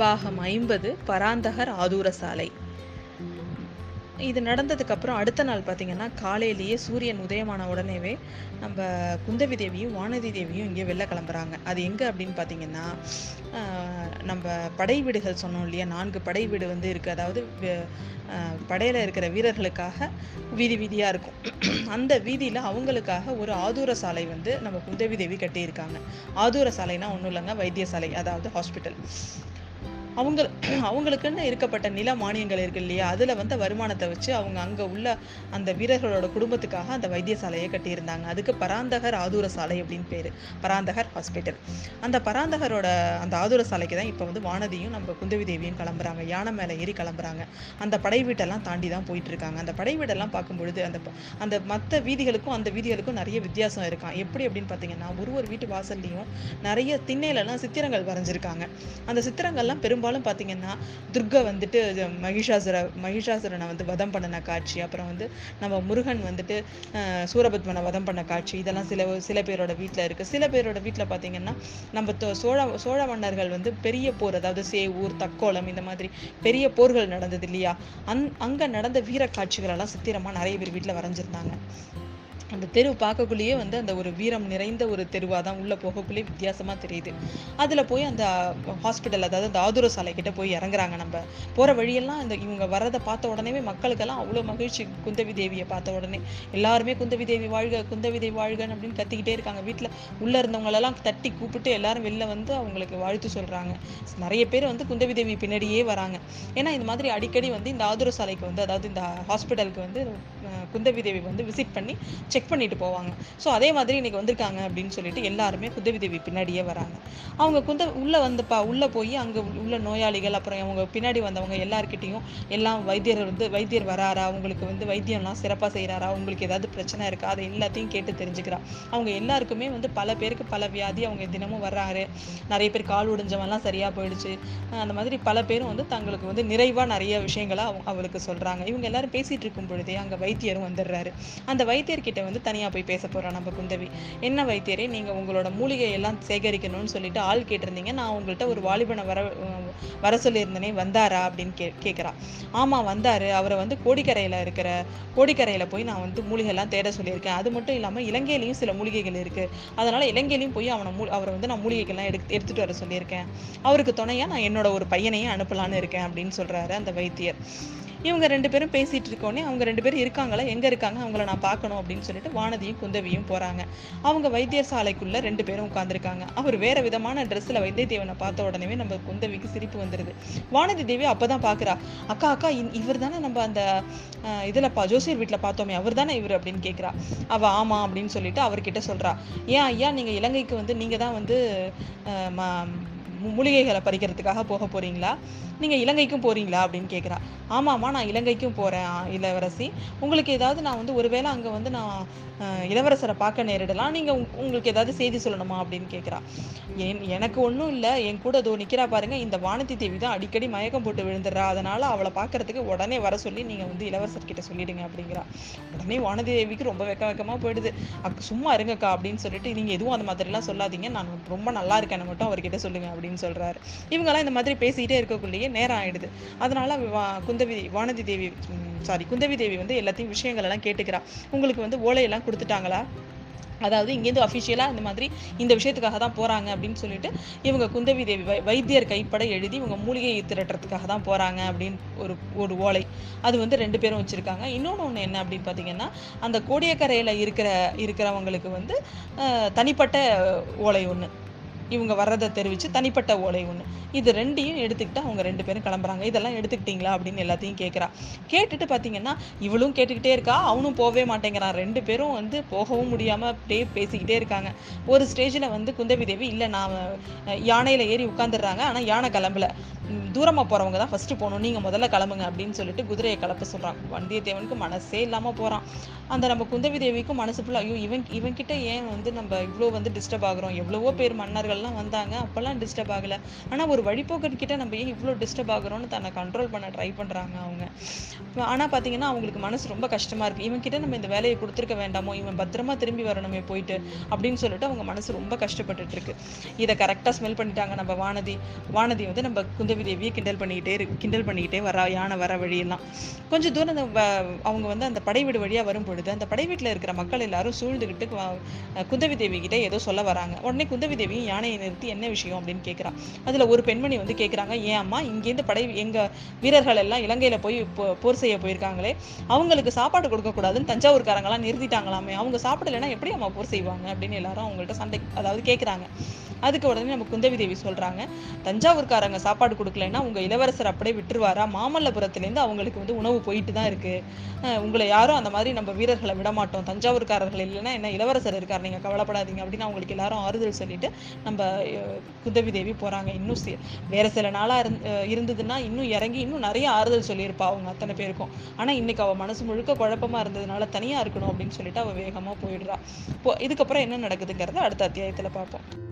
பாகம் ஐம்பது பராந்தகர் ஆதூர சாலை. இது நடந்ததுக்கு அப்புறம் அடுத்த நாள் பார்த்தீங்கன்னா காலையிலேயே சூரியன் உதயமான உடனேவே நம்ம குந்தவி தேவியும் வானதி தேவியும் இங்கே வெளில கிளம்புறாங்க. அது எங்கே அப்படின்னு பார்த்தீங்கன்னா நம்ம படை வீடுகள் சொன்னோம் இல்லையா? நான்கு படை வீடு வந்து இருக்குது அதாவது படையில் இருக்கிற வீரர்களுக்காக வீதி வீதியாக இருக்கும். அந்த வீதியில் அவங்களுக்காக ஒரு ஆதூர சாலை வந்து நம்ம குந்தவி தேவி கட்டியிருக்காங்க. ஆதூர சாலைனா ஒன்றும் இல்லைங்க வைத்தியசாலை அதாவது ஹாஸ்பிட்டல். அவங்க அவங்களுக்குன்னு இருக்கப்பட்ட நில மானியங்கள் இருக்கு இல்லையா? அதில் வந்து வருமானத்தை வச்சு அவங்க அங்கே உள்ள அந்த வீரர்களோட குடும்பத்துக்காக அந்த வைத்தியசாலையை கட்டியிருந்தாங்க. அதுக்கு பராந்தகர் ஆதூர சாலை அப்படின்னு பேர். பராந்தகர் ஹாஸ்பிட்டல் அந்த பராந்தகரோட அந்த ஆதூர சாலைக்கு தான் இப்போ வந்து வானதியும் நம்ம குந்தவி தேவியும் கிளம்புறாங்க. யானை மேலே ஏறி கிளம்புறாங்க. அந்த படை வீட்டெல்லாம் தாண்டி தான் போயிட்டு இருக்காங்க அந்த படை வீடெல்லாம் பார்க்கும்பொழுது அந்த அந்த மற்ற வீதிகளுக்கும் அந்த வீதிகளுக்கும் நிறைய வித்தியாசம் இருக்கான். எப்படி அப்படின்னு பார்த்தீங்கன்னா ஒரு ஒரு வீட்டு வாசல்லையும் நிறைய திண்ணையிலலாம் சித்திரங்கள் வரைஞ்சிருக்காங்க. அந்த சித்திரங்கள்லாம் பெரும்பாலும் பார்த்தீங்கன்னா துர்கா வந்துட்டு இது மகிஷாசுர மகிஷாசுரனை வந்து வதம் பண்ணின காட்சி. அப்புறம் வந்து நம்ம முருகன் வந்துட்டு சூரபத்மனை வதம் பண்ண காட்சி. இதெல்லாம் சில சில பேரோட வீட்டில் இருக்குது சில பேரோட வீட்டில் பார்த்தீங்கன்னா நம்ம சோழ சோழ மன்னர்கள் வந்து பெரிய போர் அதாவது சேவூர் தக்கோலம் இந்த மாதிரி பெரிய போர்கள் நடந்தது இல்லையா? அந் அங்கே நடந்த வீர காட்சிகளெல்லாம் சித்திரமாக நிறைய பேர் வீட்டில் வரைஞ்சிருந்தாங்க. அந்த தெரு பார்க்கக்குள்ளேயே வந்து அந்த ஒரு வீரம் நிறைந்த ஒரு தெருவாக தான் உள்ளே போகக்குள்ளேயே வித்தியாசமாக தெரியுது. அதில் போய் அந்த ஹாஸ்பிட்டல் அதாவது அந்த ஆதுர சாலை கிட்டே போய் இறங்குறாங்க நம்ம. போகிற வழியெல்லாம் அந்த இவங்க வர்றதை பார்த்த உடனே மக்களுக்கெல்லாம் அவ்வளோ மகிழ்ச்சி. குந்தவி தேவியை பார்த்த உடனே எல்லாருமே குந்தவி தேவி வாழ்க குந்தவி தேவி வாழ்கன்னு அப்படின்னு கத்திக்கிட்டே இருக்காங்க. வீட்டில் உள்ளே இருந்தவங்களெல்லாம் தட்டி கூப்பிட்டு எல்லாரும் வெளில வந்து அவங்களுக்கு வாழ்த்து சொல்கிறாங்க நிறைய பேர் வந்து குந்தவி தேவி பின்னாடியே வராங்க. ஏன்னா இந்த மாதிரி அடிக்கடி வந்து இந்த ஆதுர சாலைக்கு வந்து அதாவது இந்த ஹாஸ்பிட்டலுக்கு வந்து குந்தவி தேவி வந்து விசிட் பண்ணி செக் செக் பண்ணிட்டு போவாங்க. ஸோ அதே மாதிரி இன்றைக்கி வந்திருக்காங்க அப்படின்னு சொல்லிட்டு எல்லாருமே குந்தவி தேவி பின்னாடியே வராங்க. அவங்க குந்த உள்ளே வந்தப்பா உள்ளே போய் அங்கே உள்ள நோயாளிகள் அப்புறம் அவங்க பின்னாடி வந்தவங்க எல்லாருக்கிட்டேயும் எல்லாம் வைத்தியர் வந்து வைத்தியர் வராரா? அவங்களுக்கு வந்து வைத்தியம்லாம் சிறப்பாக செய்கிறாரா அவங்களுக்கு ஏதாவது பிரச்சனை இருக்கா? அதை எல்லாத்தையும் கேட்டு தெரிஞ்சுக்கிறா. அவங்க எல்லாருக்குமே வந்து பல பேருக்கு பல வியாதி அவங்க தினமும் வர்றாரு நிறைய பேர் கால் உடைஞ்சவன்லாம் சரியாக போயிடுச்சு. அந்த மாதிரி பல பேரும் வந்து தங்களுக்கு வந்து நிறைவாக நிறைய விஷயங்களை அவங்க அவளுக்கு சொல்கிறாங்க இவங்க எல்லாரும் பேசிகிட்டு இருக்கும் பொழுதே அங்கே வைத்தியரும் வந்துடுறாரு. அந்த வைத்தியர்கிட்ட வந்து தனியாக போய் பேச போகிறான் நம்ம குந்தவி. என்ன வைத்தியரே நீங்கள் உங்களோட மூலிகை எல்லாம் சேகரிக்கணும்னு சொல்லிட்டு ஆள் கேட்டிருந்தீங்க. நான் உங்கள்கிட்ட ஒரு வாலிபனை வர வர சொல்லியிருந்தேனே வந்தாரா அப்படின்னு கே கேட்குறா ஆமாம் வந்தார். அவரை வந்து கோடிக்கரையில் இருக்கிற கோடிக்கரையில் போய் நான் வந்து மூலிகைலாம் தேட சொல்லியிருக்கேன். அது மட்டும் இல்லாமல் இலங்கையிலையும் சில மூலிகைகள் இருக்குது அதனால் இலங்கையிலையும் போய் அவனை மூ அவரை வந்து நான் மூலிகைகள்லாம் எடுத்து எடுத்துகிட்டு வர சொல்லியிருக்கேன். அவருக்கு துணையாக நான் என்னோட ஒரு பையனையும் அனுப்பலான்னு இருக்கேன் அப்படின்னு சொல்கிறாரு அந்த வைத்தியர். இவங்க ரெண்டு பேரும் பேசிகிட்டு இருக்கோன்னே அவங்க ரெண்டு பேரும் இருக்காங்களா? எங்கே இருக்காங்க? அவங்கள நான் பார்க்கணும் அப்படின்னு சொல்லிட்டு வானதியும் குந்தவியும் போகிறாங்க அவங்க வைத்தியசாலைக்குள்ள ரெண்டு பேரும் உட்காந்துருக்காங்க அவர் வேற விதமான ட்ரெஸ்ஸில் வைத்திய தேவனை பார்த்த உடனே நம்ம குந்தவிக்கு சிரிப்பு வந்துடுது வானதி தேவி அப்போ தான் பார்க்குறா அக்கா அக்கா இவர் தானே நம்ம அந்த இதில் பா ஜோசியர் வீட்டில் பார்த்தோமே அவர் தானே இவர்? அப்படின்னு கேட்குறா அவ ஆமா அப்படின்னு சொல்லிட்டு அவர்கிட்ட சொல்கிறா ஏன் ஐயா நீங்கள் இலங்கைக்கு வந்து நீங்கள் தான் வந்து மூலிகைகளை பறிக்கிறதுக்காக போக போறீங்களா? நீங்க இலங்கைக்கும் போறீங்களா? அப்படின்னு கேட்குறா ஆமாம்மா நான் இலங்கைக்கும் போறேன் இளவரசி. உங்களுக்கு ஏதாவது நான் வந்து ஒருவேளை அங்க வந்து நான் இளவரசரை பார்க்க நேரிடலாம். நீங்க உங்களுக்கு ஏதாவது செய்தி சொல்லணுமா? அப்படின்னு கேட்குறா என் எனக்கு ஒன்றும் இல்லை. என் கூட அதோ நிற்கிறா பாருங்க. இந்த வானதி தேவி தான் அடிக்கடி மயக்கம் போட்டு விழுந்துடுறா. அதனால அவளை பார்க்கறதுக்கு உடனே வர சொல்லி நீங்க வந்து இளவரசர்கிட்ட சொல்லிடுங்க அப்படிங்கிறா. உடனே வானதி தேவிக்கு ரொம்ப வெக்க வெக்கமாக போயிடுது. அக்கு சும்மா இருங்கக்கா அப்படின்னு சொல்லிட்டு நீங்க எதுவும் அந்த மாதிரிலாம் சொல்லாதீங்க. நான் ரொம்ப நல்லா இருக்கேன்னு மட்டும் அவர்கிட்ட சொல்லுங்க அப்படின்னு சொல்றாரு. இவங்கெல்லாம் இந்த மாதிரி பேசிக்கிட்டே இருக்கக்குள்ளேயே நேரம் ஆயிடுது. அதனால வா- குந்தவி வானதி தேவி சாரி குந்தவி தேவி வந்து எல்லாத்தையும் விஷயங்கள் எல்லாம் கேட்டுக்கிறா. உங்களுக்கு வந்து ஓலையெல்லாம் கொடுத்துட்டாங்களா? அதாவது இங்கேருந்து அஃபிஷியலாக இந்த மாதிரி இந்த விஷயத்துக்காக தான் போகிறாங்க அப்படின்னு சொல்லிட்டு இவங்க குந்தவி தேவி வை வைத்தியர் கைப்பட எழுதி இவங்க மூலிகையை திரட்டுறதுக்காக தான் போகிறாங்க அப்படின்னு ஒரு ஒரு ஓலை. அது வந்து ரெண்டு பேரும் வச்சுருக்காங்க. இன்னொன்று ஒன்று என்ன அப்படின்னு பார்த்தீங்கன்னா அந்த கோடியக்கரையில் இருக்கிற இருக்கிறவங்களுக்கு வந்து தனிப்பட்ட ஓலை ஒன்று இவங்க வர்றதை தெரிவித்து தனிப்பட்ட ஓலை ஒன்று இது ரெண்டையும் எடுத்துக்கிட்டு அவங்க ரெண்டு பேரும் கிளம்புறாங்க. இதெல்லாம் எடுத்துக்கிட்டீங்களா அப்படின்னு எல்லாத்தையும் கேட்குறா கேட்டுட்டு பார்த்தீங்கன்னா இவளும் கேட்டுக்கிட்டே இருக்கா. அவனும் போகவே மாட்டேங்கிறான். ரெண்டு பேரும் வந்து போகவும் முடியாமல் அப்படியே பேசிக்கிட்டே இருக்காங்க. ஒரு ஸ்டேஜில் வந்து குந்தவி தேவி இல்லை நான் யானையில் ஏறி உட்காந்துடுறாங்க ஆனால் யானை கிளம்பல. தூரமாக போகிறவங்க தான் ஃபஸ்ட்டு போகணும். நீங்கள் முதல்ல கிளம்புங்க. அப்படின்னு சொல்லிட்டு குதிரையை கிளப்ப சொல்கிறான் வந்தியத்தேவனுக்கு மனசே இல்லாமல் போகிறான் அந்த நம்ம குந்தவி தேவிக்கும் மனசு ஃபுல்லாக ஐயோ இவன் இவன்கிட்ட ஏன் வந்து நம்ம இவ்வளோ வந்து டிஸ்டர்ப் ஆகுறோம்? எவ்வளவோ பேர் மன்னர்கள் எல்லாம் வந்தாங்க. அப்போல்லாம் டிஸ்டர்ப் ஆகலை. ஆனால் ஒரு வழிபோக்கர்கிட்ட நம்ம ஏன் இவ்வளோ டிஸ்டர்ப் ஆகிறோம்னு தன்னை கண்ட்ரோல் பண்ண ட்ரை பண்ணுறாங்க அவங்க. ஆனால் பார்த்தீங்கன்னா அவங்களுக்கு மனசு ரொம்ப கஷ்டமாக இருக்குது இவன் கிட்ட நம்ம இந்த வேலையை கொடுத்துருக்க வேண்டாமோ? இவன் பத்திரமா திரும்பி வரணுமே போயிட்டு அப்படின்னு சொல்லிட்டு அவங்க மனசு ரொம்ப கஷ்டப்பட்டுட்டு இருக்கு. இதை கரெக்டாக ஸ்மெல் பண்ணிட்டாங்க நம்ம வானதி. வானதி வந்து நம்ம குந்தவி தேவியை கிண்டல் பண்ணிக்கிட்டே கிண்டல் பண்ணிக்கிட்டே வரா யானை வர வழியெல்லாம். கொஞ்சம் தூரம் அந்த அவங்க வந்து அந்த படை வீடு வழியாக வரும் பொழுது அந்த படை வீட்டில் இருக்கிற மக்கள் எல்லாரும் சூழ்ந்துக்கிட்டு குந்தவி தேவி கிட்ட ஏதோ சொல்ல வராங்க. உடனே குந்தவி தேவியும் படையை நிறுத்தி என்ன விஷயம் அப்படின்னு கேட்குறான். அதில் ஒரு பெண்மணி வந்து கேட்குறாங்க ஏன் அம்மா இங்கேருந்து படை எங்கள் வீரர்கள் எல்லாம் இலங்கையில் போய் போர் செய்ய போயிருக்காங்களே. அவங்களுக்கு சாப்பாடு கொடுக்கக்கூடாதுன்னு தஞ்சாவூர்காரங்களாம் நிறுத்திட்டாங்களாமே. அவங்க சாப்பிடலைன்னா எப்படி அம்மா போர் செய்வாங்க? அப்படின்னு எல்லாரும் அவங்கள்ட்ட சண்டை அதாவது கேட்குறாங்க. அதுக்கு உடனே நம்ம குந்தவி தேவி சொல்கிறாங்க தஞ்சாவூர்காரங்க சாப்பாடு கொடுக்கலைன்னா உங்கள் இளவரசர் அப்படியே விட்டுருவாரா? மாமல்லபுரத்துலேருந்து அவங்களுக்கு வந்து உணவு போயிட்டு தான் இருக்குது உங்களை யாரும் அந்த மாதிரி நம்ம வீரர்களை விட மாட்டோம் தஞ்சாவூர்காரர்கள் இல்லைன்னா என்ன இளவரசர் இருக்கார் நீங்கள் கவலைப்படாதீங்க அப்படின்னு அவங்களுக்கு எல்லாரும் ஆறுதல் சொல்லிட்டு நம்ம குந்தவி தேவி போகிறாங்க இன்னும் சி- வேற சில நாளாக இருந்- இருந்ததுன்னா இன்னும் இறங்கி இன்னும் நிறைய ஆறுதல் சொல்லியிருப்பா அவங்க அத்தனை பேருக்கும். ஆனால் இன்னைக்கு அவள் மனசு முழுக்க குழப்பமாக இருந்ததுனால தனியாக இருக்கணும் அப்படின்னு சொல்லிட்டு அவள் வேகமாக போயிடுறா. இப்போ இதுக்கப்புறம் என்ன நடக்குதுங்கிறத அடுத்த அத்தியாயத்தில் பார்ப்போம்.